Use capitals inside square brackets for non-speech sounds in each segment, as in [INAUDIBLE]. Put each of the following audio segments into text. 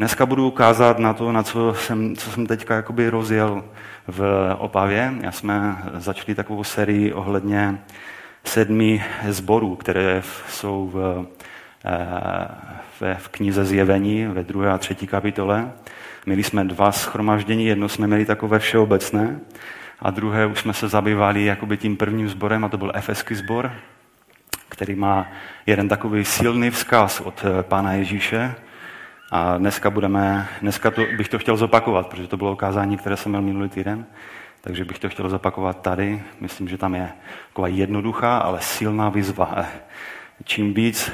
Dneska budu ukázat na to, na co jsem, co jsem teďka jakoby rozjel v Opavě. Já jsme začali takovou sérii ohledně sedmi zborů, které jsou v, eh, v, v knize Zjevení ve druhé a třetí kapitole. Měli jsme dva schromaždění, jedno jsme měli takové všeobecné a druhé už jsme se zabývali jakoby tím prvním sborem a to byl efeský sbor, který má jeden takový silný vzkaz od eh, Pána Ježíše, a dneska, budeme, dneska to, bych to chtěl zopakovat, protože to bylo ukázání, které jsem měl minulý týden, takže bych to chtěl zopakovat tady. Myslím, že tam je taková jednoduchá, ale silná výzva. Čím víc,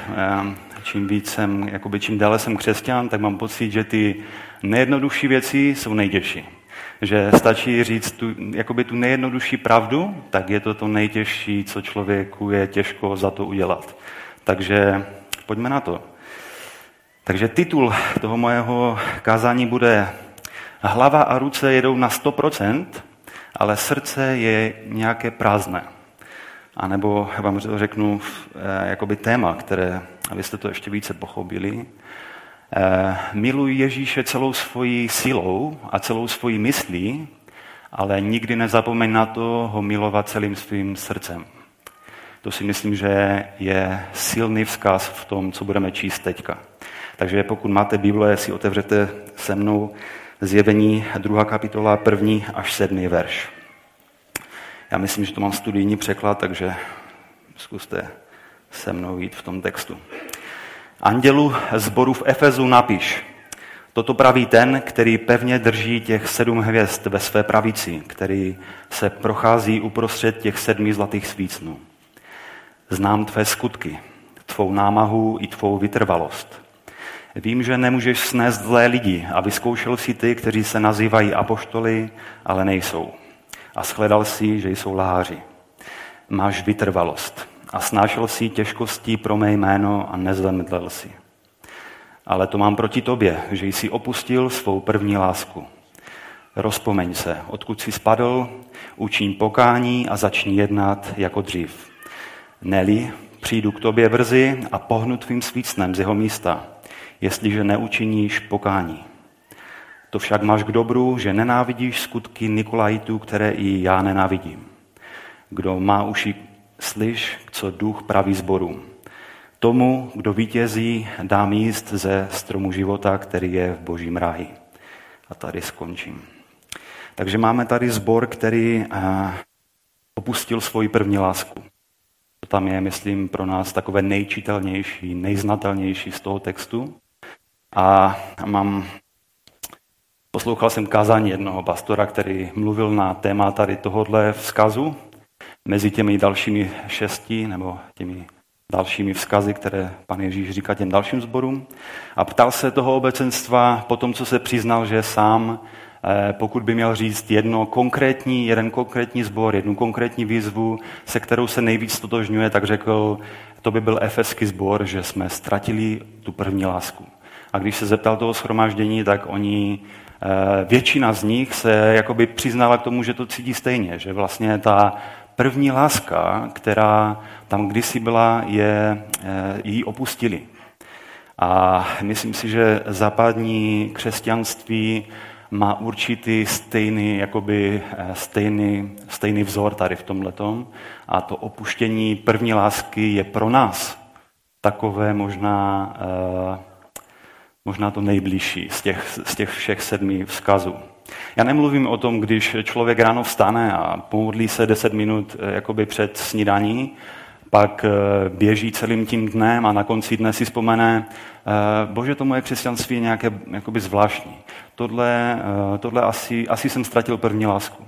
čím víc jsem, jakoby čím déle jsem křesťan, tak mám pocit, že ty nejjednodušší věci jsou nejtěžší. Že stačí říct tu, jakoby tu nejjednodušší pravdu, tak je to to nejtěžší, co člověku je těžko za to udělat. Takže pojďme na to. Takže titul toho mojeho kázání bude Hlava a ruce jedou na 100%, ale srdce je nějaké prázdné. A nebo vám řeknu eh, jakoby téma, které, abyste to ještě více pochopili. Eh, miluji Ježíše celou svojí silou a celou svojí myslí, ale nikdy nezapomeň na to ho milovat celým svým srdcem. To si myslím, že je silný vzkaz v tom, co budeme číst teďka. Takže pokud máte Bible, si otevřete se mnou zjevení 2. kapitola, 1. až 7. verš. Já myslím, že to mám studijní překlad, takže zkuste se mnou jít v tom textu. Andělu zboru v Efezu napiš. Toto praví ten, který pevně drží těch sedm hvězd ve své pravici, který se prochází uprostřed těch sedmi zlatých svícnů. Znám tvé skutky, tvou námahu i tvou vytrvalost Vím, že nemůžeš snést zlé lidi a vyzkoušel si ty, kteří se nazývají apoštoly, ale nejsou. A shledal si, že jsou lháři. Máš vytrvalost a snášel si těžkostí pro mé jméno a nezvemdlel si. Ale to mám proti tobě, že jsi opustil svou první lásku. Rozpomeň se, odkud jsi spadl, učím pokání a začni jednat jako dřív. Neli, přijdu k tobě brzy a pohnu tvým svícnem z jeho místa – jestliže neučiníš pokání. To však máš k dobru, že nenávidíš skutky Nikolajitů, které i já nenávidím. Kdo má uši, slyš, co duch praví zboru. Tomu, kdo vítězí, dám jíst ze stromu života, který je v božím ráji. A tady skončím. Takže máme tady zbor, který eh, opustil svoji první lásku. To tam je, myslím, pro nás takové nejčitelnější, nejznatelnější z toho textu. A mám, poslouchal jsem kázání jednoho pastora, který mluvil na téma tady tohohle vzkazu mezi těmi dalšími šesti nebo těmi dalšími vzkazy, které pan Ježíš říká těm dalším zborům. A ptal se toho obecenstva po tom, co se přiznal, že sám, eh, pokud by měl říct jedno konkrétní, jeden konkrétní zbor, jednu konkrétní výzvu, se kterou se nejvíc totožňuje, tak řekl, to by byl efeský sbor, že jsme ztratili tu první lásku. A když se zeptal toho schromáždění, tak oni, eh, většina z nich se jakoby přiznala k tomu, že to cítí stejně, že vlastně ta první láska, která tam kdysi byla, je, eh, jí opustili. A myslím si, že západní křesťanství má určitý stejný, jakoby eh, stejný, stejný vzor tady v tom letom. A to opuštění první lásky je pro nás takové možná možná to nejbližší z těch, z těch všech sedmi vzkazů. Já nemluvím o tom, když člověk ráno vstane a pomodlí se deset minut eh, jakoby před snídaní, pak eh, běží celým tím dnem a na konci dne si vzpomene, eh, bože, to moje křesťanství je nějaké jakoby zvláštní. Tohle, tohle asi, asi jsem ztratil první lásku.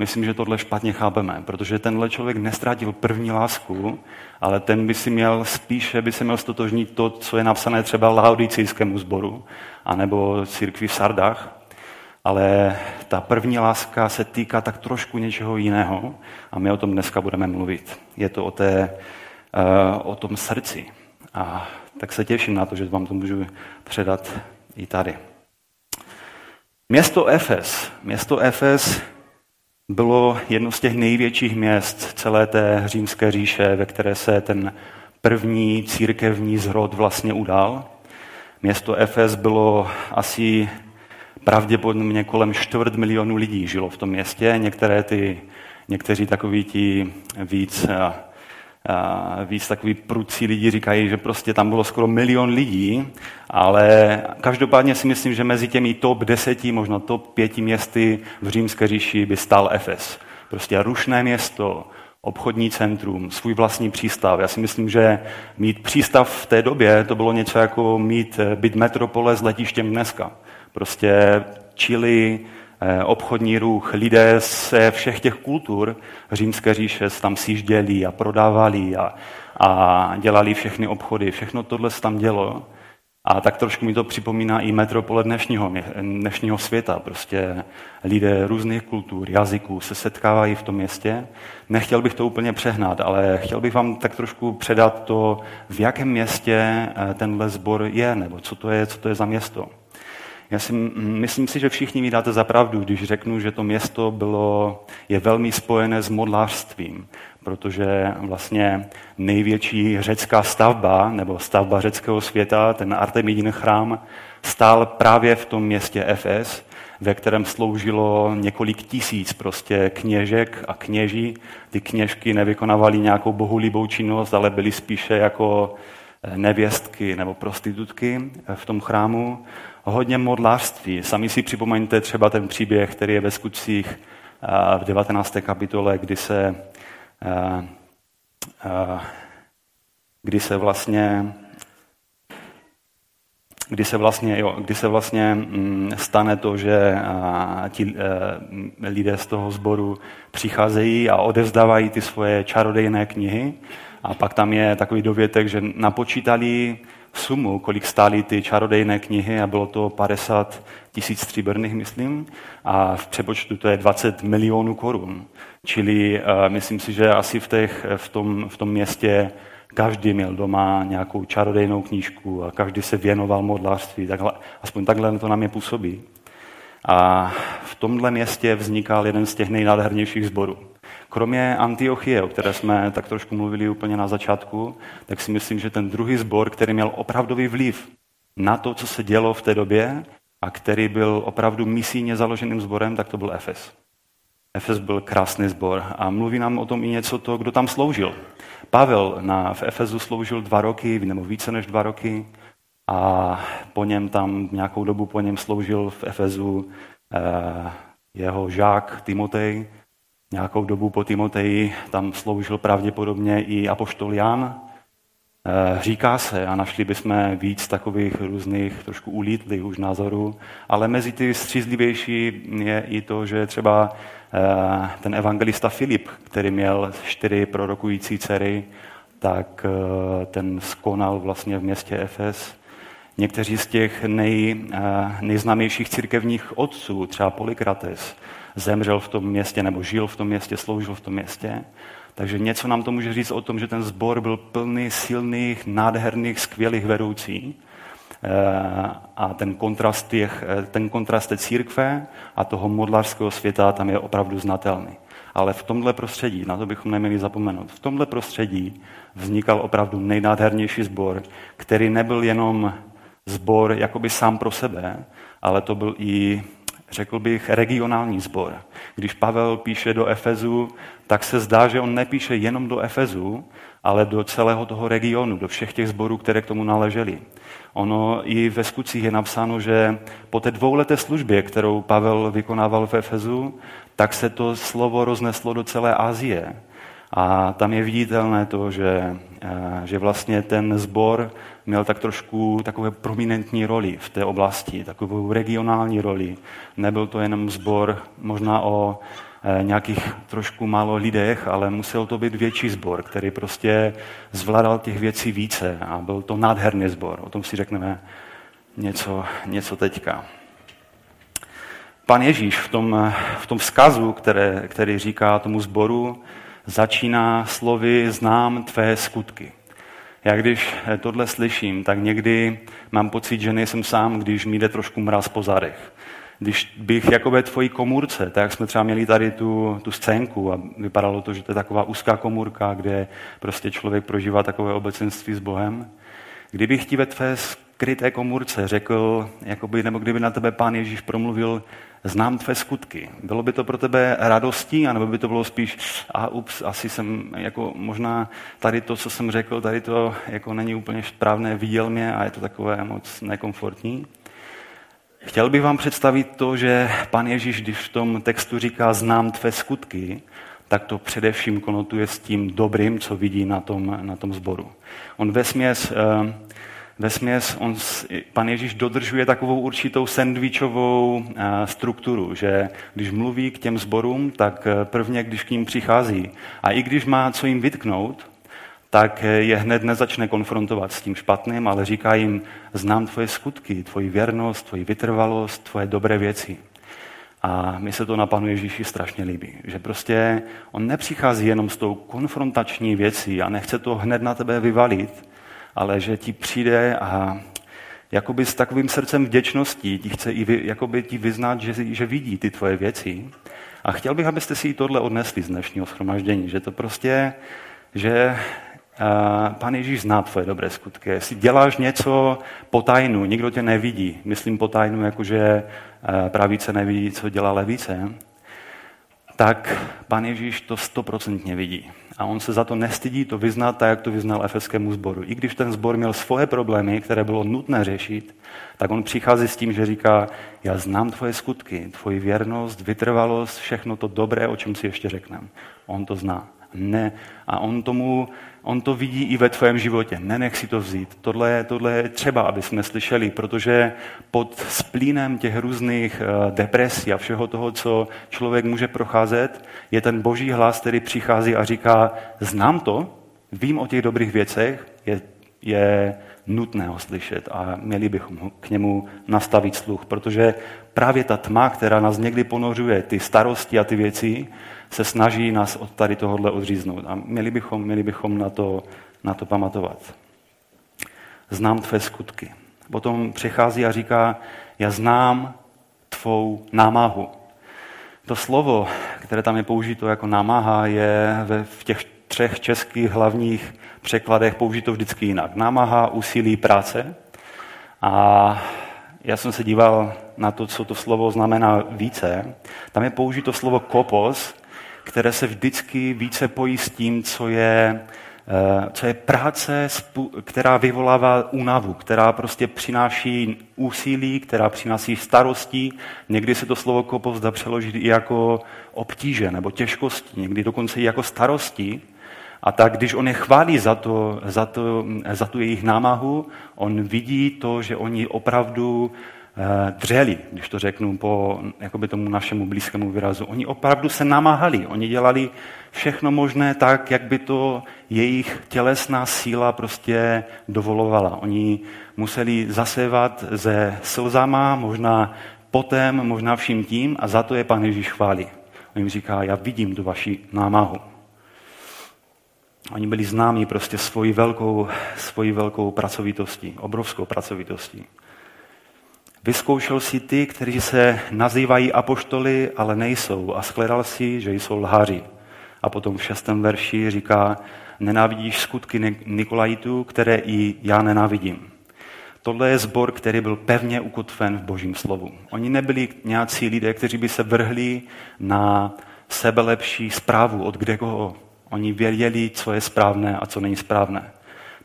Myslím, že tohle špatně chápeme, protože tenhle člověk nestratil první lásku, ale ten by si měl spíše by se měl stotožnit to, co je napsané třeba Laodicejskému sboru, anebo církvi v Sardách. Ale ta první láska se týká tak trošku něčeho jiného a my o tom dneska budeme mluvit. Je to o, té, eh, o tom srdci. A tak se těším na to, že vám to můžu předat i tady. Město Efes. Město Efes bylo jedno z těch největších měst celé té římské říše, ve které se ten první církevní zrod vlastně udal. Město Efes bylo asi pravděpodobně kolem čtvrt milionu lidí žilo v tom městě. Některé ty, někteří takoví ti víc, a, víc takový prudcí lidi říkají, že prostě tam bylo skoro milion lidí, ale každopádně si myslím, že mezi těmi top deseti, možná top pěti městy v římské říši by stál Efes. Prostě rušné město, obchodní centrum, svůj vlastní přístav. Já si myslím, že mít přístav v té době, to bylo něco jako mít byt metropole s letištěm dneska. Prostě čili eh, obchodní ruch, lidé ze všech těch kultur římské říše tam sjížděli a prodávali a, a dělali všechny obchody. Všechno tohle se tam dělo. A tak trošku mi to připomíná i metropole dnešního, dnešního světa. Prostě lidé různých kultur, jazyků se setkávají v tom městě. Nechtěl bych to úplně přehnat, ale chtěl bych vám tak trošku předat to, v jakém městě eh, tenhle sbor je, nebo co to je, co to je za město. Já si, myslím si, že všichni mi dáte za pravdu, když řeknu, že to město bylo, je velmi spojené s modlářstvím, protože vlastně největší řecká stavba, nebo stavba řeckého světa, ten Artemidin chrám, stál právě v tom městě Efes, ve kterém sloužilo několik tisíc prostě kněžek a kněží. Ty kněžky nevykonávaly nějakou bohulibou činnost, ale byly spíše jako nevěstky nebo prostitutky v tom chrámu hodně modlářství. Sami si připomeňte třeba ten příběh, který je ve skutcích v 19. kapitole, kdy se, kdy se vlastně kdy se vlastně, jo, kdy se vlastně mm, stane to, že ti lidé z toho sboru přicházejí a odevzdávají ty svoje čarodejné knihy. A pak tam je takový dovětek, že napočítali sumu, kolik stály ty čarodejné knihy a bylo to 50 tisíc stříbrných, myslím, a v přepočtu to je 20 milionů korun. Čili uh, myslím si, že asi v, těch, v, tom, v tom městě každý měl doma nějakou čarodejnou knížku a každý se věnoval modlářství, takhle, aspoň takhle to na mě působí. A v tomhle městě vznikal jeden z těch nejnádhernějších sborů. Kromě Antiochie, o které jsme tak trošku mluvili úplně na začátku, tak si myslím, že ten druhý sbor, který měl opravdový vliv na to, co se dělo v té době a který byl opravdu misijně založeným sborem, tak to byl Efes. Efes byl krásný sbor a mluví nám o tom i něco to, kdo tam sloužil. Pavel na, v Efezu sloužil dva roky, nebo více než dva roky a po něm tam nějakou dobu po něm sloužil v Efezu eh, jeho žák Timotej, Nějakou dobu po Timoteji tam sloužil pravděpodobně i apoštol Jan. Eh, říká se, a našli bychom víc takových různých trošku ulítlých už názorů, ale mezi ty střízlivější je i to, že třeba eh, ten evangelista Filip, který měl čtyři prorokující dcery, tak eh, ten skonal vlastně v městě Efes. Někteří z těch nej, nejznámějších církevních otců, třeba Polikrates, zemřel v tom městě nebo žil v tom městě, sloužil v tom městě. Takže něco nám to může říct o tom, že ten sbor byl plný silných, nádherných, skvělých vedoucí. Eh, a ten kontrast, těch, eh, ten kontrast té církve a toho modlářského světa tam je opravdu znatelný. Ale v tomhle prostředí, na to bychom neměli zapomenout, v tomhle prostředí vznikal opravdu nejnádhernější sbor, který nebyl jenom sbor jakoby sám pro sebe, ale to byl i řekl bych, regionální sbor. Když Pavel píše do Efezu, tak se zdá, že on nepíše jenom do Efezu, ale do celého toho regionu, do všech těch sborů, které k tomu náležely. Ono i ve skutcích je napsáno, že po té dvouleté službě, kterou Pavel vykonával v Efezu, tak se to slovo rozneslo do celé Asie. A tam je viditelné to, že, eh, že vlastně ten sbor měl tak trošku takové prominentní roli v té oblasti, takovou regionální roli. Nebyl to jenom sbor možná o eh, nějakých trošku málo lidech, ale musel to být větší sbor, který prostě zvládal těch věcí více a byl to nádherný sbor. O tom si řekneme něco, něco teďka. Pan Ježíš v tom, v tom vzkazu, které, který říká tomu sboru, začíná slovy znám tvé skutky. Já když tohle slyším, tak někdy mám pocit, že nejsem sám, když mi jde trošku mraz po zadech. Když bych jako ve tvojí komůrce, tak jsme třeba měli tady tu, tu scénku a vypadalo to, že to je taková úzká komůrka, kde prostě člověk prožívá takové obecenství s Bohem. Kdybych ti ve tvé skryté komůrce řekl, jakoby, nebo kdyby na tebe pán Ježíš promluvil, znám tvé skutky. Bylo by to pro tebe radostí, anebo by to bylo spíš, a ups, asi jsem, jako možná tady to, co jsem řekl, tady to jako není úplně správné, viděl mě a je to takové moc nekomfortní. Chtěl bych vám představit to, že pan Ježíš, když v tom textu říká znám tvé skutky, tak to především konotuje s tím dobrým, co vidí na tom, na tom zboru. On ve směs, eh, ve směs on, pan Ježíš dodržuje takovou určitou sandvičovou eh, strukturu, že když mluví k těm zborům, tak eh, prvně, když k ním přichází a i když má co jim vytknout, tak je hned nezačne konfrontovat s tím špatným, ale říká jim, znám tvoje skutky, tvoji věrnost, tvoji vytrvalost, tvoje dobré věci. A mi se to na Panu Ježíši strašně líbí, že prostě on nepřichází jenom s tou konfrontační věcí a nechce to hned na tebe vyvalit, ale že ti přijde a jakoby s takovým srdcem vděčností ti chce i vy, jakoby ti vyznat, že, že vidí ty tvoje věci. A chtěl bych, abyste si tohle odnesli z dnešního schromaždění, že to prostě, že Pán Ježíš zná tvoje dobré skutky. Jestli děláš něco po tajnu, nikdo tě nevidí, myslím po tajnu, jakože pravice nevidí, co dělá levice, tak Pán Ježíš to stoprocentně vidí. A on se za to nestydí to vyznat tak, jak to vyznal efeskému sboru. I když ten sbor měl svoje problémy, které bylo nutné řešit, tak on přichází s tím, že říká, já znám tvoje skutky, tvoji věrnost, vytrvalost, všechno to dobré, o čem si ještě řekneme. On to zná. Ne. A on tomu on to vidí i ve tvém životě. Nenech si to vzít. Tohle, tohle je třeba, aby jsme slyšeli, protože pod splínem těch různých eh, depresí a všeho toho, co člověk může procházet, je ten boží hlas, který přichází a říká, znám to, vím o těch dobrých věcech, je, je nutné ho slyšet a měli bychom k němu nastavit sluch, protože právě ta tma, která nás někdy ponořuje, ty starosti a ty věci, se snaží nás od tady tohohle odříznout. A měli bychom, měli bychom na, to, na to pamatovat. Znám tvé skutky. Potom přechází a říká, já znám tvou námahu. To slovo, které tam je použito jako námaha, je ve, v těch třech českých hlavních překladech použito vždycky jinak. Námaha, úsilí, práce. A já jsem se díval na to, co to slovo znamená více. Tam je použito slovo kopos, které se vždycky více pojí s tím, co je, eh, co je práce, která vyvolává únavu, která prostě přináší úsilí, která přináší starosti. Někdy se to slovo kopos dá přeložit i jako obtíže nebo těžkosti, někdy dokonce i jako starosti. A tak, když on je chválí za, to, za, to, za tu jejich námahu, on vidí to, že oni opravdu dřeli, když to řeknu po jakoby tomu našemu blízkému výrazu. Oni opravdu se namáhali, oni dělali všechno možné tak, jak by to jejich tělesná síla prostě dovolovala. Oni museli zasévat ze slzama, možná potem, možná vším tím a za to je Pan Ježíš chválí. On jim říká, já vidím tu vaši námahu. Oni byli známí prostě svojí velkou, svojí velkou pracovitostí, obrovskou pracovitostí. Vyzkoušel si ty, kteří se nazývají apoštoly, ale nejsou a shledal si, že jsou lháři. A potom v šestém verši říká, nenávidíš skutky Nikolajitů, které i já nenávidím. Tohle je zbor, který byl pevně ukotven v božím slovu. Oni nebyli nějací lidé, kteří by se vrhli na sebelepší zprávu od kde koho. Oni věděli, co je správné a co není správné.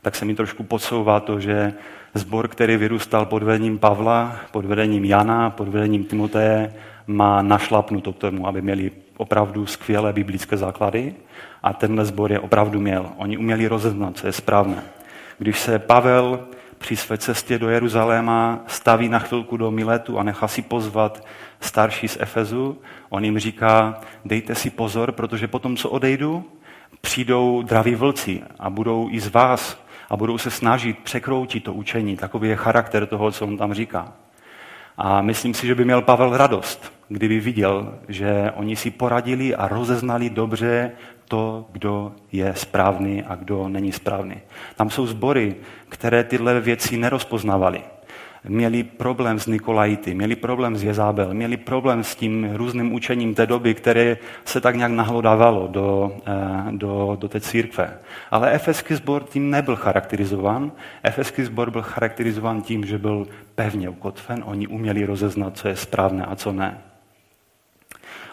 Tak se mi trošku podsouvá to, že Zbor, který vyrůstal pod vedením Pavla, pod vedením Jana, pod vedením Timoteje, má našlapnuto k tomu, aby měli opravdu skvělé biblické základy a tenhle sbor je opravdu měl. Oni uměli rozeznat, co je správné. Když se Pavel při své cestě do Jeruzaléma staví na chvilku do Miletu a nechá si pozvat starší z Efezu, on jim říká, dejte si pozor, protože potom, co odejdu, přijdou draví vlci a budou i z vás a budou se snažit překroutit to učení. Takový je charakter toho, co on tam říká. A myslím si, že by měl Pavel radost, kdyby viděl, že oni si poradili a rozeznali dobře to, kdo je správný a kdo není správný. Tam jsou sbory, které tyhle věci nerozpoznavali. Měli problém s Nikolajty, měli problém s Jezábel, měli problém s tím různým učením té doby, které se tak nějak nahlodávalo do, eh, do, do té církve. Ale efeský sbor tím nebyl charakterizován. Efeský sbor byl charakterizován tím, že byl pevně ukotven, oni uměli rozeznat, co je správné a co ne.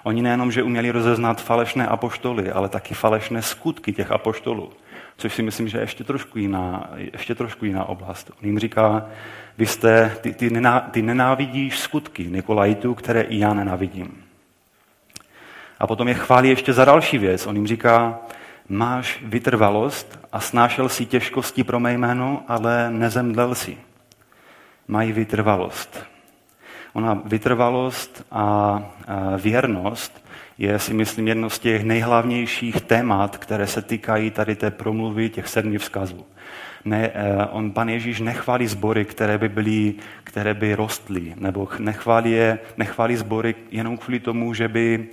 Oni nejenom, že uměli rozeznat falešné apoštoly, ale taky falešné skutky těch apoštolů. Což si myslím, že je ještě trošku jiná, ještě trošku jiná oblast. On jim říká, vy jste, ty, ty, nená, ty nenávidíš skutky Nikolajtu, které i já nenávidím. A potom je chválí ještě za další věc. On jim říká, máš vytrvalost a snášel si těžkosti pro mé jméno, ale nezemdlel si. Mají vytrvalost. Ona vytrvalost a věrnost je si myslím jedno z těch nejhlavnějších témat, které se týkají tady té promluvy těch sedmi vzkazů. Ne, eh, on, pan Ježíš nechválí sbory, které by byly, které by rostly, nebo nechválí, je, nechválí sbory jenom kvůli tomu, že by,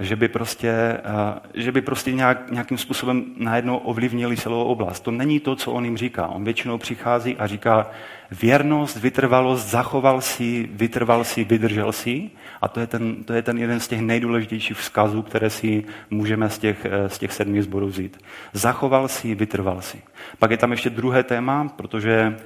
že by prostě, eh, že by prostě nějak, nějakým způsobem najednou ovlivnili celou oblast. To není to, co on jim říká. On většinou přichází a říká, věrnost, vytrvalost, zachoval si, vytrval si, vydržel si. A to je, ten, to je ten jeden z těch nejdůležitějších vzkazů, které si můžeme z těch, eh, z těch sedmi zborů vzít. Zachoval si, vytrval si. Pak je tam ještě druhé téma, protože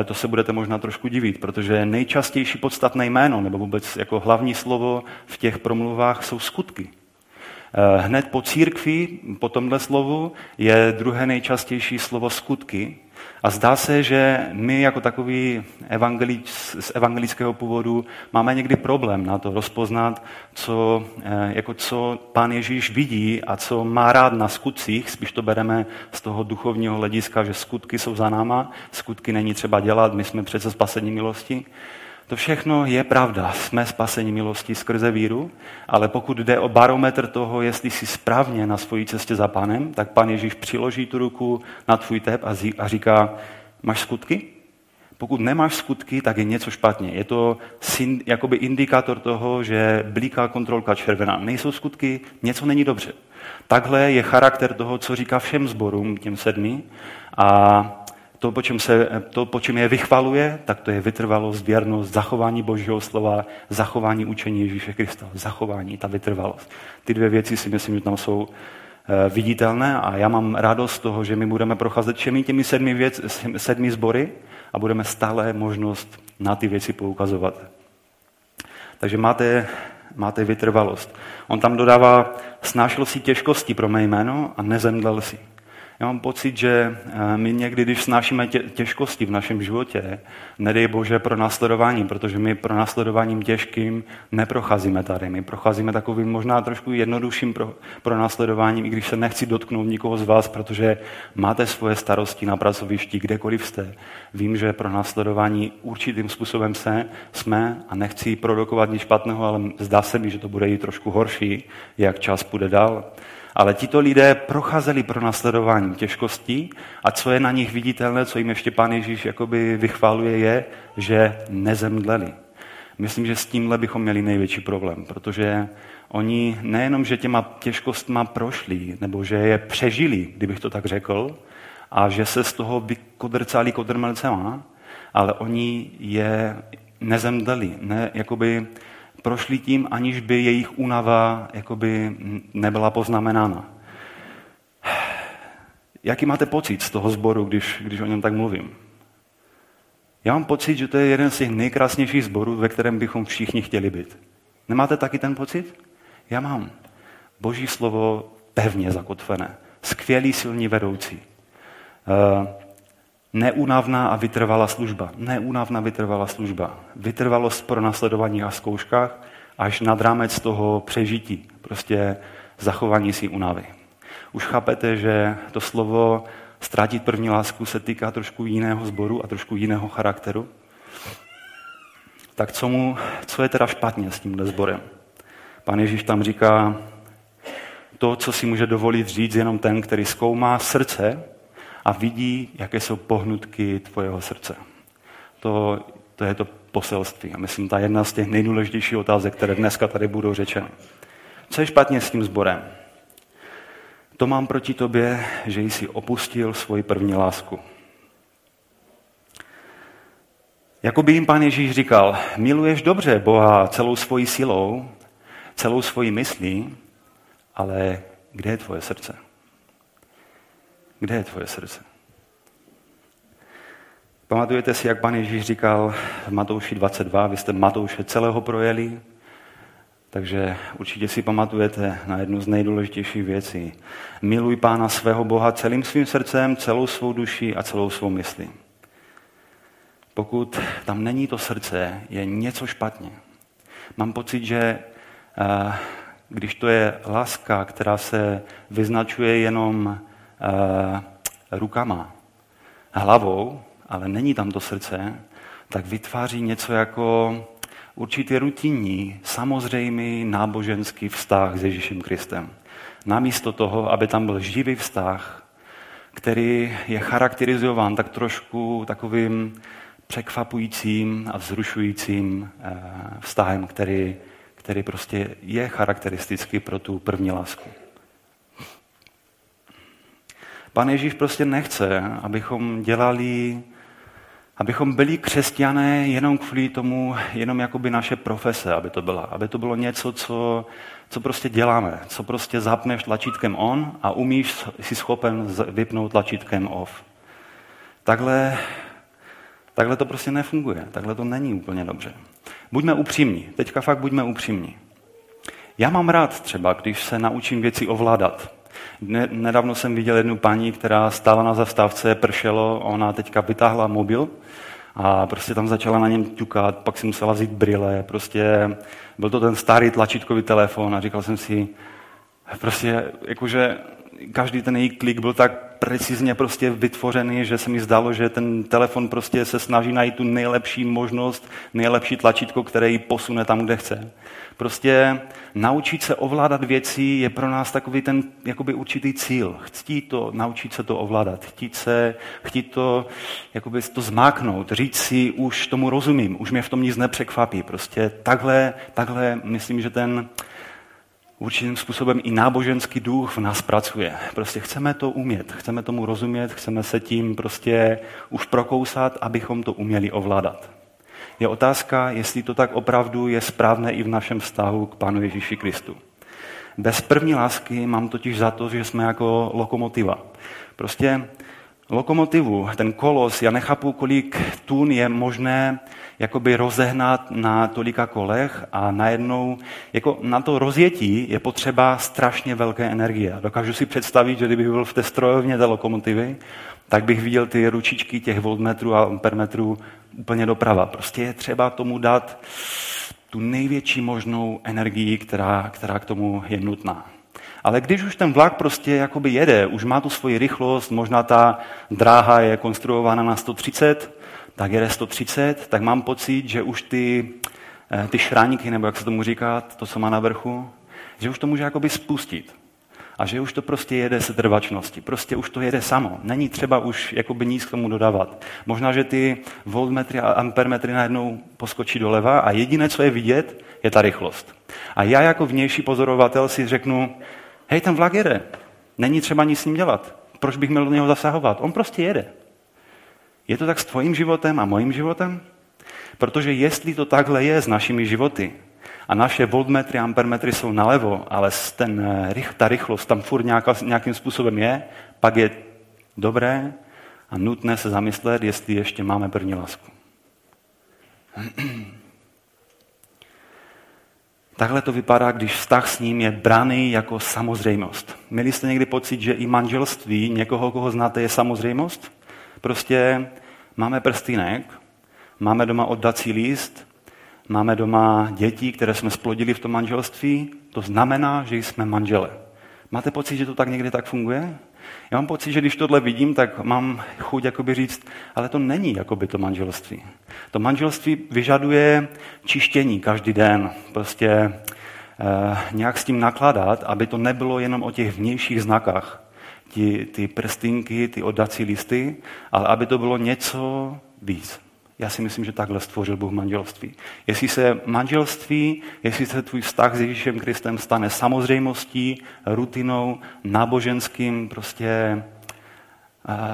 eh, to se budete možná trošku divit, protože nejčastější podstatné jméno, nebo vůbec jako hlavní slovo v těch promluvách jsou skutky. Eh, hned po církvi, po tomhle slovu, je druhé nejčastější slovo skutky, a zdá se, že my jako takový evangelič, z evangelického původu máme někdy problém na to rozpoznat, co, eh, jako co pán Ježíš vidí a co má rád na skutcích. Spíš to bereme z toho duchovního hlediska, že skutky jsou za náma, skutky není třeba dělat, my jsme přece spasení milosti. To všechno je pravda. Jsme spaseni milostí skrze víru, ale pokud jde o barometr toho, jestli jsi správně na svojí cestě za panem, tak pan Ježíš přiloží tu ruku na tvůj tep a říká, máš skutky? Pokud nemáš skutky, tak je něco špatně. Je to jakoby indikátor toho, že blíká kontrolka červená. Nejsou skutky, něco není dobře. Takhle je charakter toho, co říká všem zborům, těm sedmi. A to po, čem se, to, po čem je vychvaluje, tak to je vytrvalost, věrnost, zachování Božího slova, zachování učení Ježíše Krista, zachování, ta vytrvalost. Ty dvě věci si myslím, že tam jsou eh, viditelné a já mám radost z toho, že my budeme procházet všemi těmi sedmi, věc, sedmi sbory a budeme stále možnost na ty věci poukazovat. Takže máte, máte vytrvalost. On tam dodává, snášel si těžkosti pro mé jméno a nezemdlel si. Já mám pocit, že eh, my někdy, když snášíme těžkosti v našem životě, nedej Bože pro následování, protože my pro následováním těžkým neprocházíme tady. My procházíme takovým možná trošku jednodušším pro, pro následováním, i když se nechci dotknout nikoho z vás, protože máte svoje starosti na pracovišti, kdekoliv jste. Vím, že pro následování určitým způsobem se, jsme a nechci produkovat nic špatného, ale zdá se mi, že to bude i trošku horší, jak čas půjde dál. Ale tito lidé procházeli pro nasledování těžkostí a co je na nich viditelné, co jim ještě pán Ježíš jakoby vychváluje, je, že nezemdleli. Myslím, že s tímhle bychom měli největší problém, protože oni nejenom, že těma těžkostma prošli, nebo že je přežili, kdybych to tak řekl, a že se z toho vykodrcali kodrmelcema, ale oni je nezemdleli, ne, jakoby prošli tím, aniž by jejich únava jakoby nebyla poznamenána. Jaký máte pocit z toho sboru, když, když o něm tak mluvím? Já mám pocit, že to je jeden z těch nejkrásnějších sborů, ve kterém bychom všichni chtěli být. Nemáte taky ten pocit? Já mám. Boží slovo pevně zakotvené. Skvělý silní vedoucí. Uh, Neúnavná a vytrvalá služba. Neúnavná vytrvalá služba. Vytrvalost pro nasledování a zkouškách až nad rámec toho přežití. Prostě zachování si únavy. Už chápete, že to slovo ztratit první lásku se týká trošku jiného sboru a trošku jiného charakteru? Tak co, mu, co je teda špatně s tímhle sborem? Pan Ježíš tam říká, to, co si může dovolit říct jenom ten, který zkoumá srdce a vidí, jaké jsou pohnutky tvojeho srdce. To, to je to poselství. A myslím, ta jedna z těch nejdůležitějších otázek, které dneska tady budou řečeny. Co je špatně s tím sborem? To mám proti tobě, že jsi opustil svoji první lásku. Jako by jim pán Ježíš říkal, miluješ dobře Boha celou svojí silou, celou svojí myslí, ale kde je tvoje srdce? Kde je tvoje srdce? Pamatujete si, jak pan Ježíš říkal v Matouši 22, vy jste Matouše celého projeli, takže určitě si pamatujete na jednu z nejdůležitějších věcí. Miluj Pána svého Boha celým svým srdcem, celou svou duší a celou svou myslí. Pokud tam není to srdce, je něco špatně. Mám pocit, že eh, když to je láska, která se vyznačuje jenom rukama, hlavou, ale není tam to srdce, tak vytváří něco jako určitý rutinní, samozřejmý náboženský vztah s Ježíšem Kristem. Namísto toho, aby tam byl živý vztah, který je charakterizován tak trošku takovým překvapujícím a vzrušujícím eh, vztahem, který, který prostě je charakteristický pro tu první lásku. Pan Ježíš prostě nechce, abychom dělali abychom byli křesťané jenom kvůli tomu, jenom jakoby naše profese, aby to byla. Aby to bylo něco, co, co prostě děláme, co prostě zapneš tlačítkem on a umíš, si schopen vypnout tlačítkem off. Takhle, takhle to prostě nefunguje, takhle to není úplně dobře. Buďme upřímní, teďka fakt buďme upřímní. Já mám rád třeba, když se naučím věci ovládat. Nedávno jsem viděl jednu paní, která stála na zastávce, pršelo, ona teďka vytáhla mobil a prostě tam začala na něm ťukat, pak si musela vzít brýle, prostě byl to ten starý tlačítkový telefon a říkal jsem si, prostě jakože každý ten její klik byl tak precizně prostě vytvořený, že se mi zdalo, že ten telefon prostě se snaží najít tu nejlepší možnost, nejlepší tlačítko, které ji posune tam, kde chce. Prostě naučit se ovládat věci je pro nás takový ten jakoby určitý cíl. Chtít to, naučit se to ovládat, chtít, se, chtít to, jakoby to zmáknout, říct si, už tomu rozumím, už mě v tom nic nepřekvapí. Prostě takhle, takhle myslím, že ten určitým způsobem i náboženský duch v nás pracuje. Prostě chceme to umět, chceme tomu rozumět, chceme se tím prostě už prokousat, abychom to uměli ovládat. Je otázka, jestli to tak opravdu je správné i v našem vztahu k Pánu Ježíši Kristu. Bez první lásky mám totiž za to, že jsme jako lokomotiva. Prostě lokomotivu, ten kolos, já nechápu, kolik tun je možné jakoby rozehnat na tolika kolech a najednou, jako na to rozjetí je potřeba strašně velké energie. Dokážu si představit, že kdybych byl v té strojovně té lokomotivy, tak bych viděl ty ručičky těch voltmetrů a ampermetrů úplně doprava. Prostě je třeba tomu dát tu největší možnou energii, která, která k tomu je nutná. Ale když už ten vlak prostě jakoby jede, už má tu svoji rychlost, možná ta dráha je konstruována na 130, tak jede 130, tak mám pocit, že už ty, eh, ty šráníky, nebo jak se tomu říká, to, co má na vrchu, že už to může jakoby spustit a že už to prostě jede se trvačnosti. Prostě už to jede samo. Není třeba už jakoby nic k tomu dodávat. Možná, že ty voltmetry a ampermetry najednou poskočí doleva a jediné, co je vidět, je ta rychlost. A já jako vnější pozorovatel si řeknu, hej, ten vlak jede. Není třeba nic s ním dělat. Proč bych měl do něho zasahovat? On prostě jede. Je to tak s tvojím životem a mojím životem? Protože jestli to takhle je s našimi životy, a naše voltmetry, ampermetry jsou nalevo, ale ten, eh, ta rychlost tam furt nějaká, nějakým způsobem je, pak je dobré a nutné se zamyslet, jestli ještě máme první lásku. [CLEARS THROAT] Takhle to vypadá, když vztah s ním je braný jako samozřejmost. Měli jste někdy pocit, že i manželství někoho, koho znáte, je samozřejmost? Prostě máme prstýnek, máme doma oddací líst, máme doma děti, které jsme splodili v tom manželství, to znamená, že jsme manžele. Máte pocit, že to tak někdy tak funguje? Já mám pocit, že když tohle vidím, tak mám chuť jakoby říct, ale to není jakoby to manželství. To manželství vyžaduje čištění každý den. Prostě eh, nějak s tím nakládat, aby to nebylo jenom o těch vnějších znakách. Ty, ty prstinky, ty oddací listy, ale aby to bylo něco víc. Já si myslím, že takhle stvořil Bůh manželství. Jestli se manželství, jestli se tvůj vztah s Ježíšem Kristem stane samozřejmostí, rutinou, náboženským prostě eh,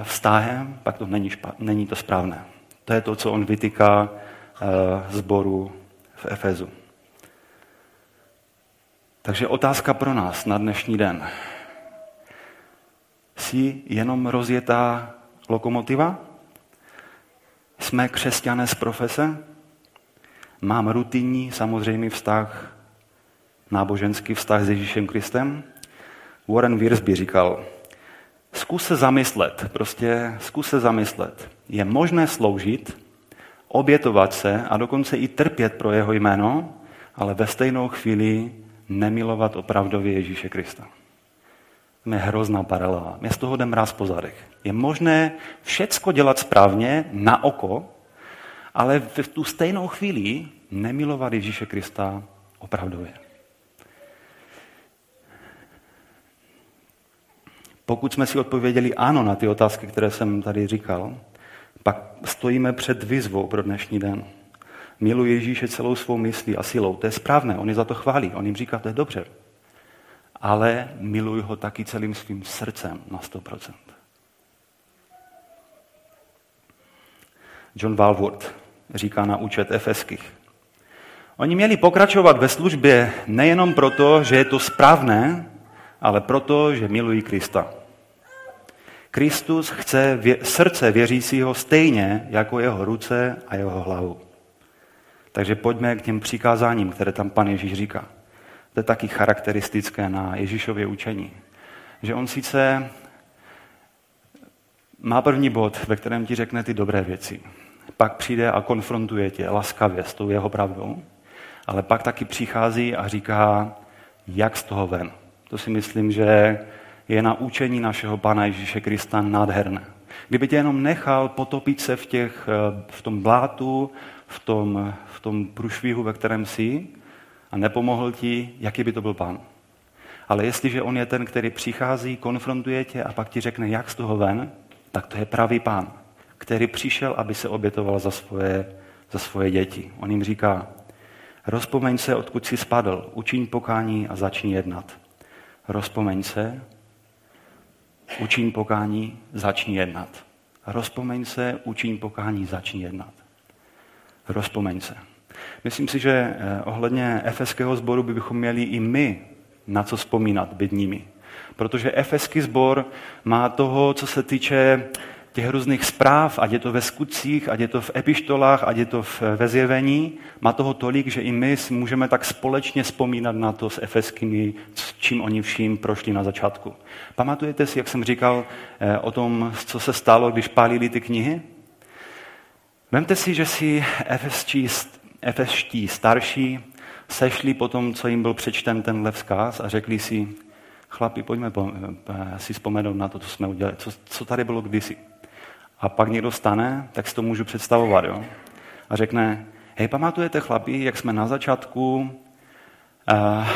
vztahem, pak to není, špa, není to správné. To je to, co on vytýká zboru v Efezu. Takže otázka pro nás na dnešní den. Jsi jenom rozjetá lokomotiva? Jsme křesťané z profese? Mám rutinní samozřejmý vztah, náboženský vztah s Ježíšem Kristem? Warren Wiersbe říkal, zkus se zamyslet, prostě zkus se zamyslet. Je možné sloužit, obětovat se a dokonce i trpět pro jeho jméno, ale ve stejnou chvíli nemilovat opravdově Ježíše Krista. To je hrozná paralela. Mě z toho jde mráz po zadech. Je možné všecko dělat správně, na oko, ale v tu stejnou chvíli nemilovat Ježíše Krista opravdově. Pokud jsme si odpověděli ano na ty otázky, které jsem tady říkal, pak stojíme před výzvou pro dnešní den. Miluji Ježíše celou svou myslí a silou. To je správné, on je za to chválí. On jim říká, to je dobře. Ale miluji ho taky celým svým srdcem na 100%. John Walworth říká na účet Efeských. Oni měli pokračovat ve službě nejenom proto, že je to správné, ale proto, že milují Krista. Kristus chce vě- srdce věřícího stejně jako jeho ruce a jeho hlavu. Takže pojďme k těm přikázáním, které tam pan Ježíš říká. To je taky charakteristické na Ježíšově učení. Že on sice má první bod, ve kterém ti řekne ty dobré věci. Pak přijde a konfrontuje tě laskavě s tou jeho pravdou, ale pak taky přichází a říká, jak z toho ven. To si myslím, že je na učení našeho Pana Ježíše Krista nádherné. Kdyby tě jenom nechal potopit se v, těch, v tom blátu, v tom, v tom průšvihu, ve kterém jsi, a nepomohl ti, jaký by to byl pán. Ale jestliže on je ten, který přichází, konfrontuje tě a pak ti řekne, jak z toho ven, tak to je pravý pán, který přišel, aby se obětoval za svoje, za svoje děti. On jim říká, rozpomeň se, odkud jsi spadl, učiň pokání a začni jednat. Rozpomeň se, učiň pokání, začni jednat. Rozpomeň se, učiň pokání, začni jednat. Rozpomeň se. Myslím si, že eh, ohledně efeského sboru bychom měli i my na co vzpomínat, být nimi. Protože efeský sbor má toho, co se týče těch různých zpráv, ať je to ve skutcích, ať je to v epištolách, ať je to v, ve zjevení, má toho tolik, že i my můžeme tak společně vzpomínat na to s efeskými, s čím oni vším prošli na začátku. Pamatujete si, jak jsem říkal eh, o tom, co se stalo, když pálili ty knihy? Vemte si, že si efeskí efeští starší sešli po tom, co jim byl přečten tenhle vzkaz a řekli si, chlapi, pojďme eh, si vzpomenout na to, co jsme udělali, co, co tady bylo kdysi. A pak někdo stane, tak si to můžu představovat, jo? A řekne, hej, pamatujete, chlapi, jak jsme na začátku, uh,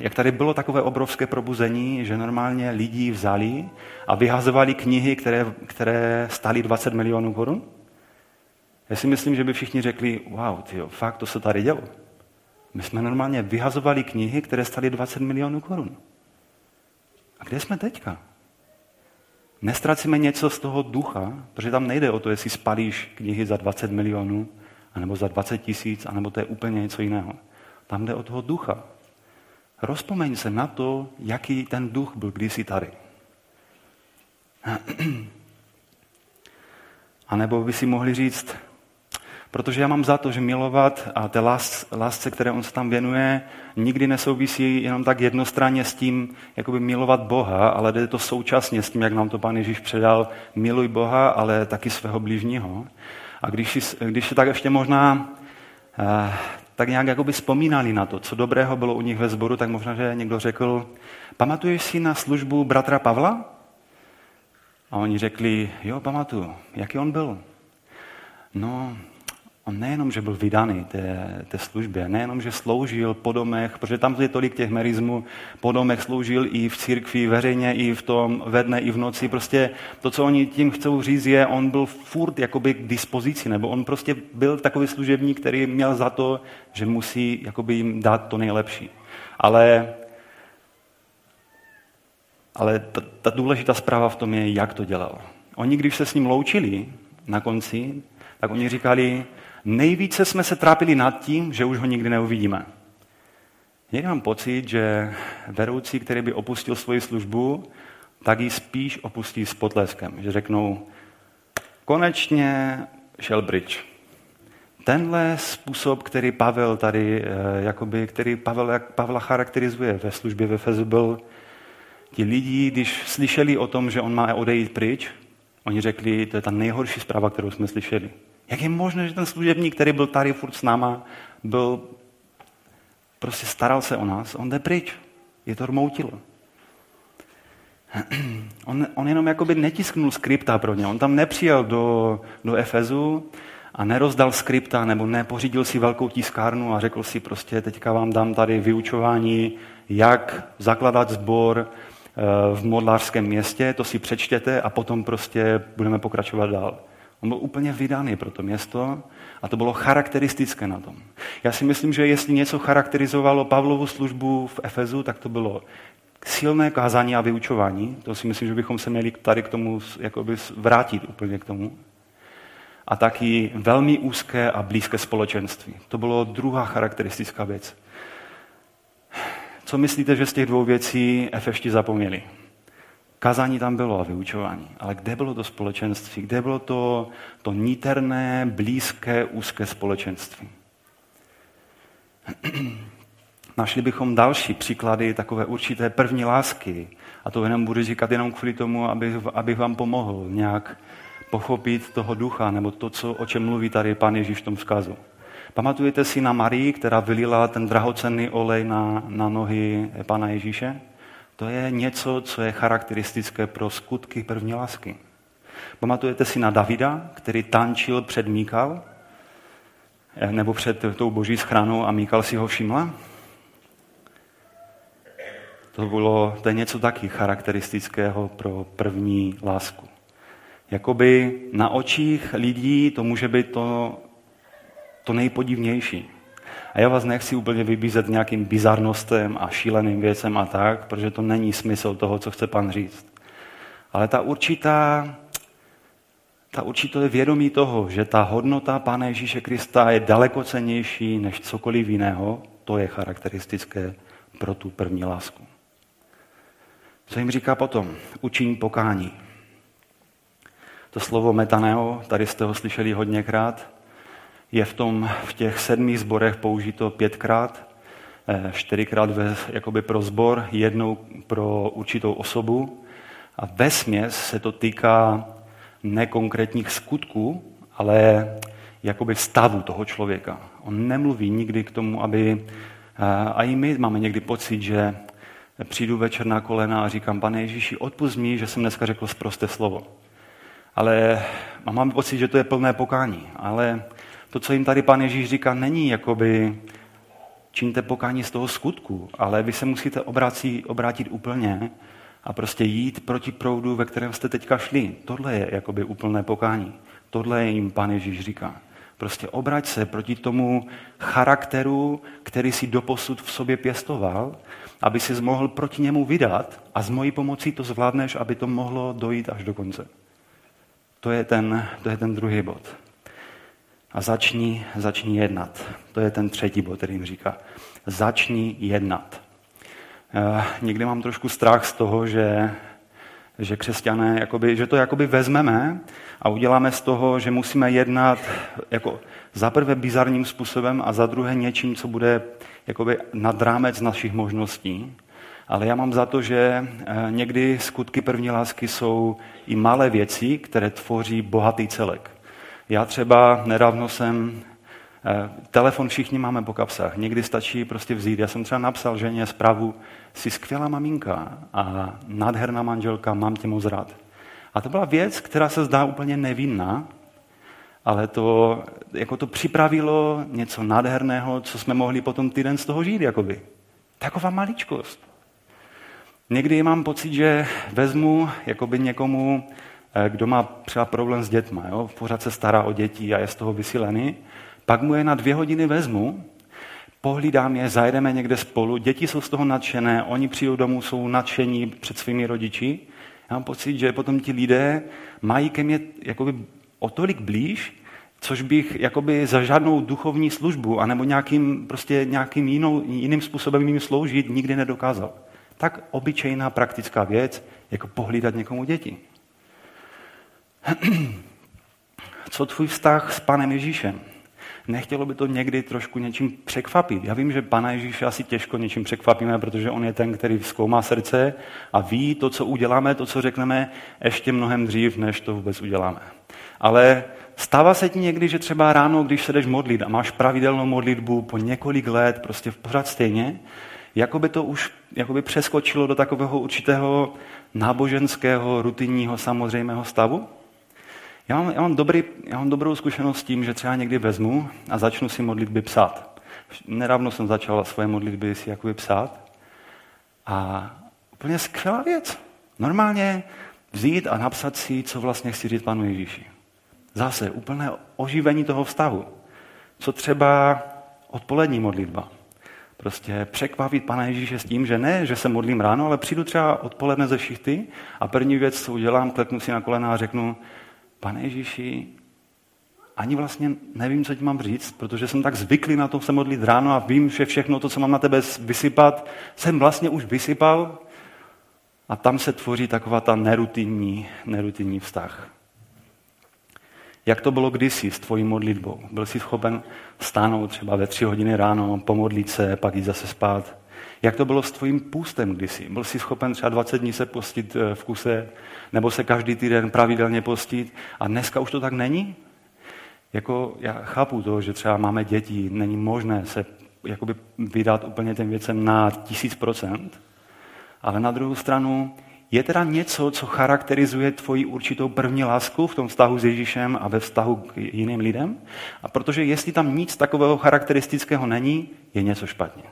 jak tady bylo takové obrovské probuzení, že normálně lidi vzali a vyhazovali knihy, které, které stály 20 milionů korun? Já si myslím, že by všichni řekli, wow, tyjo, fakt to se tady dělo. My jsme normálně vyhazovali knihy, které staly 20 milionů korun. A kde jsme teďka? Nestracíme něco z toho ducha, protože tam nejde o to, jestli spalíš knihy za 20 milionů, anebo za 20 tisíc, anebo to je úplně něco jiného. Tam jde o toho ducha. Rozpomeň se na to, jaký ten duch byl kdysi tady. [CLEARS THROAT] A nebo by si mohli říct, Protože já mám za to, že milovat a té lásce, které on se tam věnuje, nikdy nesouvisí jenom tak jednostranně s tím, jakoby milovat Boha, ale jde to současně s tím, jak nám to Pán Ježíš předal, miluj Boha, ale taky svého blížního. A když, když tak ještě možná eh, tak nějak jakoby vzpomínali na to, co dobrého bylo u nich ve sboru, tak možná, že někdo řekl, pamatuješ si na službu bratra Pavla? A oni řekli, jo, pamatuju. Jaký on byl? No, On nejenom, že byl vydaný té, té službě, nejenom, že sloužil po domech, protože tam je tolik těch merizmů, po domech sloužil i v církvi, veřejně, i v tom ve dne, i v noci. Prostě to, co oni tím chcou říct, je, on byl furt jakoby k dispozici, nebo on prostě byl takový služebník, který měl za to, že musí jakoby jim dát to nejlepší. Ale, ale ta, ta důležitá zpráva v tom je, jak to dělal. Oni, když se s ním loučili na konci, tak oni říkali, nejvíce jsme se trápili nad tím, že už ho nikdy neuvidíme. Někdy mám pocit, že veroucí, který by opustil svoji službu, tak ji spíš opustí s potleskem. Že řeknou, konečně šel bridge. Tenhle způsob, který Pavel tady, eh, jakoby, který Pavel, jak Pavla charakterizuje ve službě ve Fezu, byl ti lidi, když slyšeli o tom, že on má odejít pryč, oni řekli, to je ta nejhorší zpráva, kterou jsme slyšeli. Jak je možné, že ten služebník, který byl tady furt s náma, byl, prostě staral se o nás, on jde pryč. Je to rmoutilo. [CLEARS THROAT] On, on jenom jakoby netisknul skripta pro ně. On tam nepřijel do, do Efezu a nerozdal skripta nebo nepořídil si velkou tiskárnu a řekl si prostě teďka vám dám tady vyučování, jak zakladat sbor eh, v modlářském městě, to si přečtěte a potom prostě budeme pokračovat dál. On byl úplně vydaný pro to město a to bylo charakteristické na tom. Já si myslím, že jestli něco charakterizovalo Pavlovu službu v Efezu, tak to bylo silné kázání a vyučování. To si myslím, že bychom se měli tady k tomu jakoby vrátit úplně k tomu. A taky velmi úzké a blízké společenství. To bylo druhá charakteristická věc. Co myslíte, že z těch dvou věcí efešti zapomněli? Kazání tam bylo a vyučování. Ale kde bylo to společenství? Kde bylo to, to níterné, blízké, úzké společenství? [CLEARS THROAT] Našli bychom další příklady takové určité první lásky. A to jenom budu říkat jenom kvůli tomu, aby, abych vám pomohl nějak pochopit toho ducha, nebo to, co, o čem mluví tady Pán Ježíš v tom vzkazu. Pamatujete si na Marii, která vylila ten drahocenný olej na, na nohy Pana Ježíše? To je něco, co je charakteristické pro skutky první lásky. Pamatujete si na Davida, který tančil před Míkal, eh, nebo před tou boží schranou a Míkal si ho všimla? To, bylo, to je něco taky charakteristického pro první lásku. Jakoby na očích lidí to může být to, to nejpodivnější. A já vás nechci úplně vybízet nějakým bizarnostem a šíleným věcem a tak, protože to není smysl toho, co chce pan říct. Ale ta určitá, ta určité vědomí toho, že ta hodnota Pána Ježíše Krista je daleko cenější než cokoliv jiného, to je charakteristické pro tu první lásku. Co jim říká potom? Učení pokání. To slovo metaneo, tady jste ho slyšeli hodněkrát, je v, tom, v těch sedmi zborech použito pětkrát, eh, čtyřikrát ve, jakoby pro zbor, jednou pro určitou osobu. A ve směs se to týká nekonkrétních skutků, ale jakoby stavu toho člověka. On nemluví nikdy k tomu, aby... Eh, a i my máme někdy pocit, že přijdu večer na kolena a říkám, pane Ježíši, odpust mi, že jsem dneska řekl zprosté slovo. Ale mám pocit, že to je plné pokání. Ale to, co jim tady pan Ježíš říká, není jakoby čiňte pokání z toho skutku, ale vy se musíte obrátit, obrátit úplně a prostě jít proti proudu, ve kterém jste teďka šli. Tohle je jakoby úplné pokání. Tohle jim pan Ježíš říká. Prostě obrať se proti tomu charakteru, který si doposud v sobě pěstoval, aby si mohl proti němu vydat a s mojí pomocí to zvládneš, aby to mohlo dojít až do konce. To je ten, to je ten druhý bod. A začni, začni jednat. To je ten třetí bod, který jim říká. Začni jednat. E, někdy mám trošku strach z toho, že, že křesťané, jakoby, že to jakoby vezmeme a uděláme z toho, že musíme jednat jako za prvé bizarním způsobem a za druhé něčím, co bude jakoby nad rámec našich možností. Ale já mám za to, že e, někdy skutky první lásky jsou i malé věci, které tvoří bohatý celek. Já třeba nedávno jsem, eh, telefon všichni máme po kapsách, někdy stačí prostě vzít. Já jsem třeba napsal ženě zprávu, jsi skvělá maminka a nádherná manželka, mám tě moc rád. A to byla věc, která se zdá úplně nevinná, ale to, jako to připravilo něco nádherného, co jsme mohli potom týden z toho žít. Jakoby. Taková maličkost. Někdy mám pocit, že vezmu jakoby někomu kdo má třeba problém s dětma, jo? pořád se stará o děti a je z toho vysílený, pak mu je na dvě hodiny vezmu, pohlídám je, zajedeme někde spolu, děti jsou z toho nadšené, oni přijdou domů, jsou nadšení před svými rodiči. Já mám pocit, že potom ti lidé mají ke mně jakoby o tolik blíž, což bych jakoby za žádnou duchovní službu anebo nějakým, prostě nějakým jinou, jiným způsobem jim sloužit nikdy nedokázal. Tak obyčejná praktická věc, jako pohlídat někomu děti. [CLEARS THROAT] Co tvůj vztah s Panem Ježíšem? Nechtělo by to někdy trošku něčím překvapit. Já vím, že Pana Ježíše asi těžko něčím překvapíme, protože on je ten, který zkoumá srdce a ví to, co uděláme, to, co řekneme, ještě mnohem dřív, než to vůbec uděláme. Ale stává se ti někdy, že třeba ráno, když se jdeš modlit a máš pravidelnou modlitbu po několik let, prostě v pořád stejně, jako by to už jako by přeskočilo do takového určitého náboženského, rutinního, samozřejmého stavu? Já mám, já, mám dobrý, já mám dobrou zkušenost s tím, že třeba někdy vezmu a začnu si modlitby psát. Nedávno jsem začal svoje modlitby si jakoby psát. A úplně skvělá věc. Normálně vzít a napsat si, co vlastně chci říct panu Ježíši. Zase úplné oživení toho vztahu. Co třeba odpolední modlitba. Prostě překvapit Pana Ježíše s tím, že ne, že se modlím ráno, ale přijdu třeba odpoledne ze šichty a první věc, co udělám, klepnu si na kolena a řeknu, pane Ježíši, ani vlastně nevím, co ti mám říct, protože jsem tak zvyklý na to se modlit ráno a vím, že všechno to, co mám na tebe vysypat, jsem vlastně už vysypal a tam se tvoří taková ta nerutinní, nerutinní vztah. Jak to bylo kdysi s tvojí modlitbou? Byl jsi schopen stánout třeba ve tři hodiny ráno, pomodlit se, pak jít zase spát? Jak to bylo s tvojím půstem kdysi? Byl jsi schopen třeba 20 dní se postit eh, v kuse, nebo se každý týden pravidelně postit a dneska už to tak není? Jako já chápu to, že třeba máme děti, není možné se jakoby vydat úplně těm věcem na tisíc procent, ale na druhou stranu je teda něco, co charakterizuje tvoji určitou první lásku v tom vztahu s Ježíšem a ve vztahu k jiným lidem? A protože jestli tam nic takového charakteristického není, je něco špatně.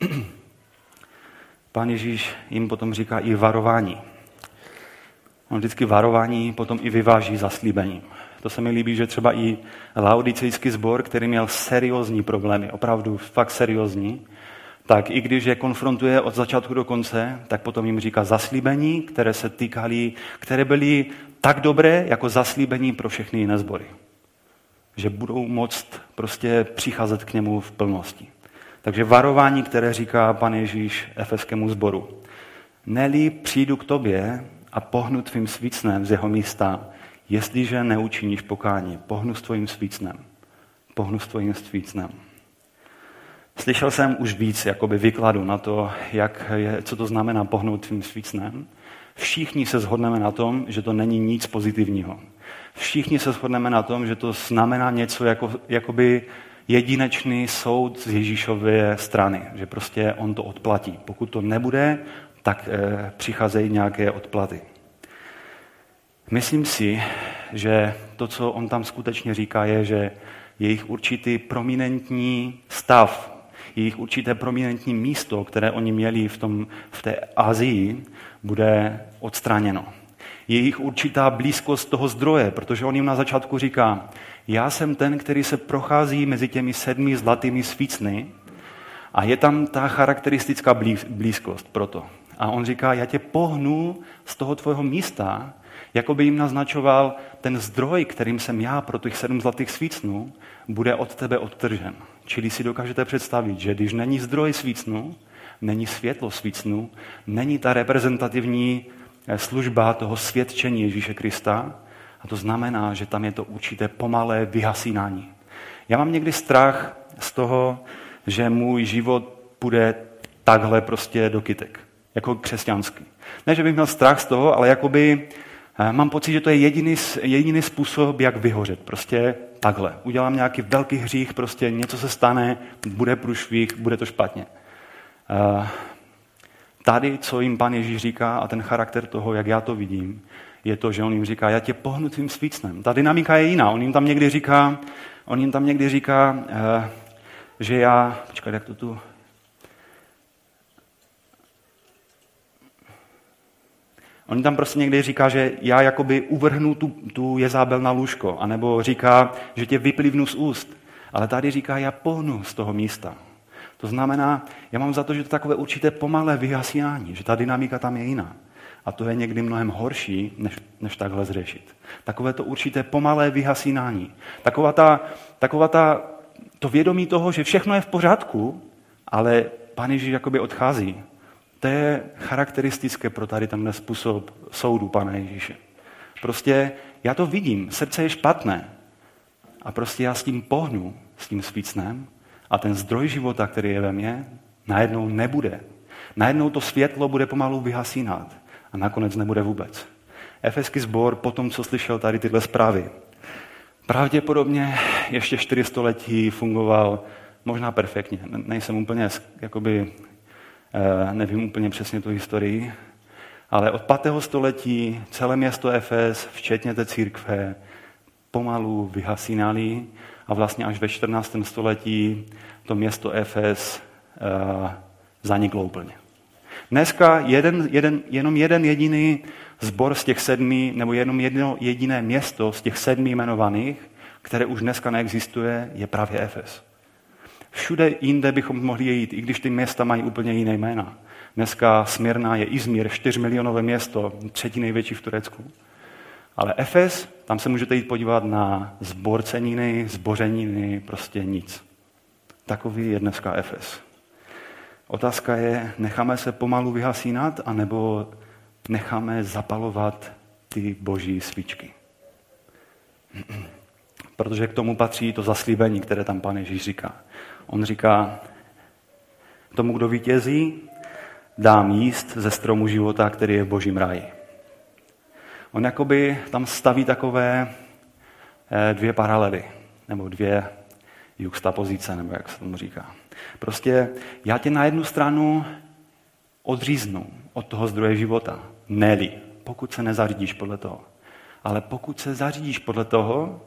[CLEARS THROAT] Pán Ježíš jim potom říká i varování. On vždycky varování potom i vyváží zaslíbením. To se mi líbí, že třeba i laodicejský sbor, který měl seriózní problémy, opravdu fakt seriózní, tak i když je konfrontuje od začátku do konce, tak potom jim říká zaslíbení, které se týkaly, které byly tak dobré, jako zaslíbení pro všechny jiné sbory. Že budou moct prostě přicházet k němu v plnosti. Takže varování, které říká pan Ježíš efeskému sboru. Neli přijdu k tobě a pohnu tvým svícnem z jeho místa, jestliže neučiníš pokání. Pohnu s tvým svícnem. Pohnu s tvým svícnem. Slyšel jsem už víc jakoby vykladu na to, jak je, co to znamená pohnout tvým svícnem. Všichni se shodneme na tom, že to není nic pozitivního. Všichni se shodneme na tom, že to znamená něco jako, jakoby jedinečný soud z Ježíšové strany, že prostě on to odplatí. Pokud to nebude, tak e, přicházejí nějaké odplaty. Myslím si, že to, co on tam skutečně říká, je, že jejich určitý prominentní stav, jejich určité prominentní místo, které oni měli v, tom, v té Azii, bude odstraněno. Jejich určitá blízkost toho zdroje, protože on jim na začátku říká, já jsem ten, který se prochází mezi těmi sedmi zlatými svícny a je tam ta charakteristická blízkost proto. A on říká, já tě pohnu z toho tvého místa, jako by jim naznačoval, ten zdroj, kterým jsem já pro těch sedm zlatých svícnů, bude od tebe odtržen. Čili si dokážete představit, že když není zdroj svícnu, není světlo svícnu, není ta reprezentativní eh, služba toho svědčení Ježíše Krista, a to znamená, že tam je to určité pomalé vyhasínání. Já mám někdy strach z toho, že můj život bude takhle prostě do kytek, jako křesťanský. Ne, že bych měl strach z toho, ale jakoby eh, mám pocit, že to je jediný, jediný způsob, jak vyhořet. Prostě takhle. Udělám nějaký velký hřích, prostě něco se stane, bude průšvih, bude to špatně. Eh, tady, co jim pan Ježíš říká a ten charakter toho, jak já to vidím, je to, že on jim říká, já tě pohnu tvým svícnem. Ta dynamika je jiná. On jim tam někdy říká, on jim tam někdy říká, eh, že já, počkej, jak to tu, On tam prostě někdy říká, že já jakoby uvrhnu tu, tu jezábel na lůžko, anebo říká, že tě vyplivnu z úst. Ale tady říká, já pohnu z toho místa. To znamená, já mám za to, že to takové určité pomalé vyhasínání, že ta dynamika tam je jiná. A to je někdy mnohem horší, než, než takhle zřešit. Takové to určité pomalé vyhasínání. Taková ta, taková ta, to vědomí toho, že všechno je v pořádku, ale Pán Ježíš jakoby odchází. To je charakteristické pro tady tenhle způsob soudu Pana Ježíše. Prostě já to vidím, srdce je špatné. A prostě já s tím pohnu, s tím svícnem a ten zdroj života, který je ve mně, najednou nebude. Najednou to světlo bude pomalu vyhasínat a nakonec nebude vůbec. Efeský sbor po tom, co slyšel tady tyhle zprávy, pravděpodobně ještě čtyři století fungoval možná perfektně. Nejsem úplně, jakoby, eh, nevím úplně přesně tu historii, ale od 5. století celé město Efes, včetně té církve, pomalu vyhasínali a vlastně až ve 14. století to město Efes uh, zaniklo úplně. Dneska jeden, jeden, jenom jeden jediný zbor z těch sedmi, nebo jenom jedno jediné město z těch sedmi jmenovaných, které už dneska neexistuje, je právě Efes. Všude jinde bychom mohli jít, i když ty města mají úplně jiné jména. Dneska Smirna je Izmír, 4 milionové město, třetí největší v Turecku. Ale Efes, tam se můžete jít podívat na zborceniny, zbořeniny, prostě nic. Takový je dneska Efes. Otázka je, necháme se pomalu vyhasínat, anebo necháme zapalovat ty boží svíčky. [CLEARS THROAT] Protože k tomu patří to zaslíbení, které tam pan Ježíš říká. On říká, tomu, kdo vítězí, dám jíst ze stromu života, který je v božím ráji. On jakoby tam staví takové eh, dvě paralely, nebo dvě juxtapozice, nebo jak se tomu říká. Prostě já tě na jednu stranu odříznu od toho zdroje života. Neli, pokud se nezařídíš podle toho. Ale pokud se zařídíš podle toho,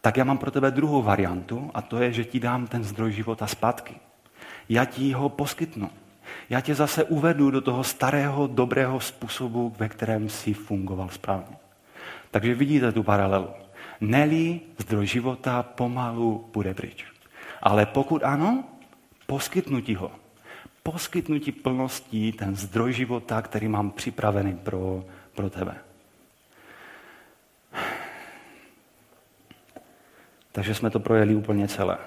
tak já mám pro tebe druhou variantu a to je, že ti dám ten zdroj života zpátky. Já ti ho poskytnu. Já tě zase uvedu do toho starého, dobrého způsobu, ve kterém si fungoval správně. Takže vidíte tu paralelu. Nelí zdroj života pomalu bude pryč. Ale pokud ano, poskytnutí ho. Poskytnutí plností ten zdroj života, který mám připravený pro, pro tebe. Takže jsme to projeli úplně celé.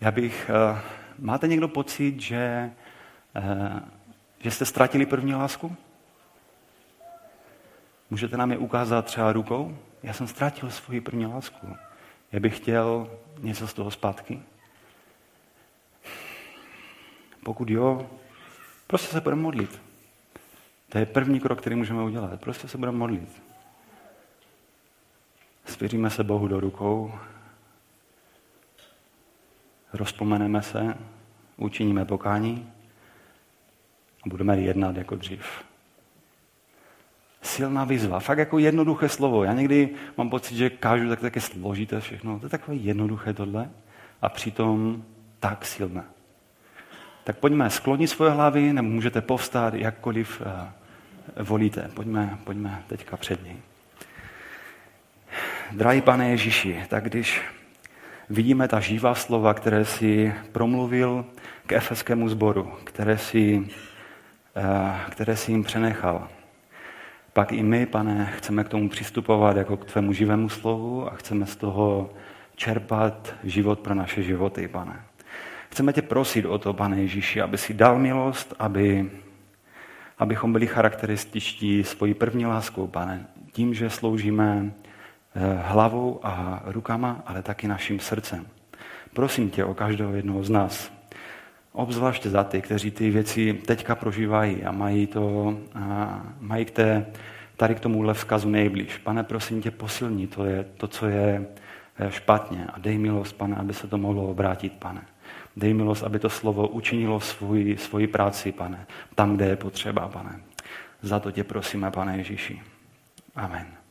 Já bych... Uh, máte někdo pocit, že, uh, že jste ztratili první lásku? Můžete nám je ukázat třeba rukou? Já jsem ztratil svoji první lásku. Já bych chtěl něco z toho zpátky. Pokud jo, prostě se budeme modlit. To je první krok, který můžeme udělat. Prostě se budeme modlit. Svěříme se Bohu do rukou, rozpomeneme se, učiníme pokání a budeme jednat jako dřív. Silná výzva, fakt jako jednoduché slovo. Já někdy mám pocit, že kážu tak také složité všechno. To je takové jednoduché tohle a přitom tak silné. Tak pojďme sklonit svoje hlavy, nebo můžete povstat, jakkoliv eh, volíte. Pojďme, pojďme teďka před něj. Drahý pane Ježíši, tak když vidíme ta živá slova, které si promluvil k efeskému sboru, které si, eh, které si jim přenechal, pak i my, pane, chceme k tomu přistupovat jako k tvému živému slovu a chceme z toho čerpat život pro naše životy, pane. Chceme tě prosit o to, pane Ježíši, aby si dal milost, aby, abychom byli charakterističtí svojí první láskou, pane, tím, že sloužíme Eh, hlavou a rukama, ale taky naším srdcem. Prosím tě o každého jednoho z nás. Obzvláště za ty, kteří ty věci teďka prožívají a mají, to, a mají k té, tady k tomuhle vzkazu nejblíž. Pane, prosím tě, posilni to, je, to, co je eh, špatně a dej milost, pane, aby se to mohlo obrátit, pane. Dej milost, aby to slovo učinilo svůj, svoji práci, pane, tam, kde je potřeba, pane. Za to tě prosíme, pane Ježíši. Amen.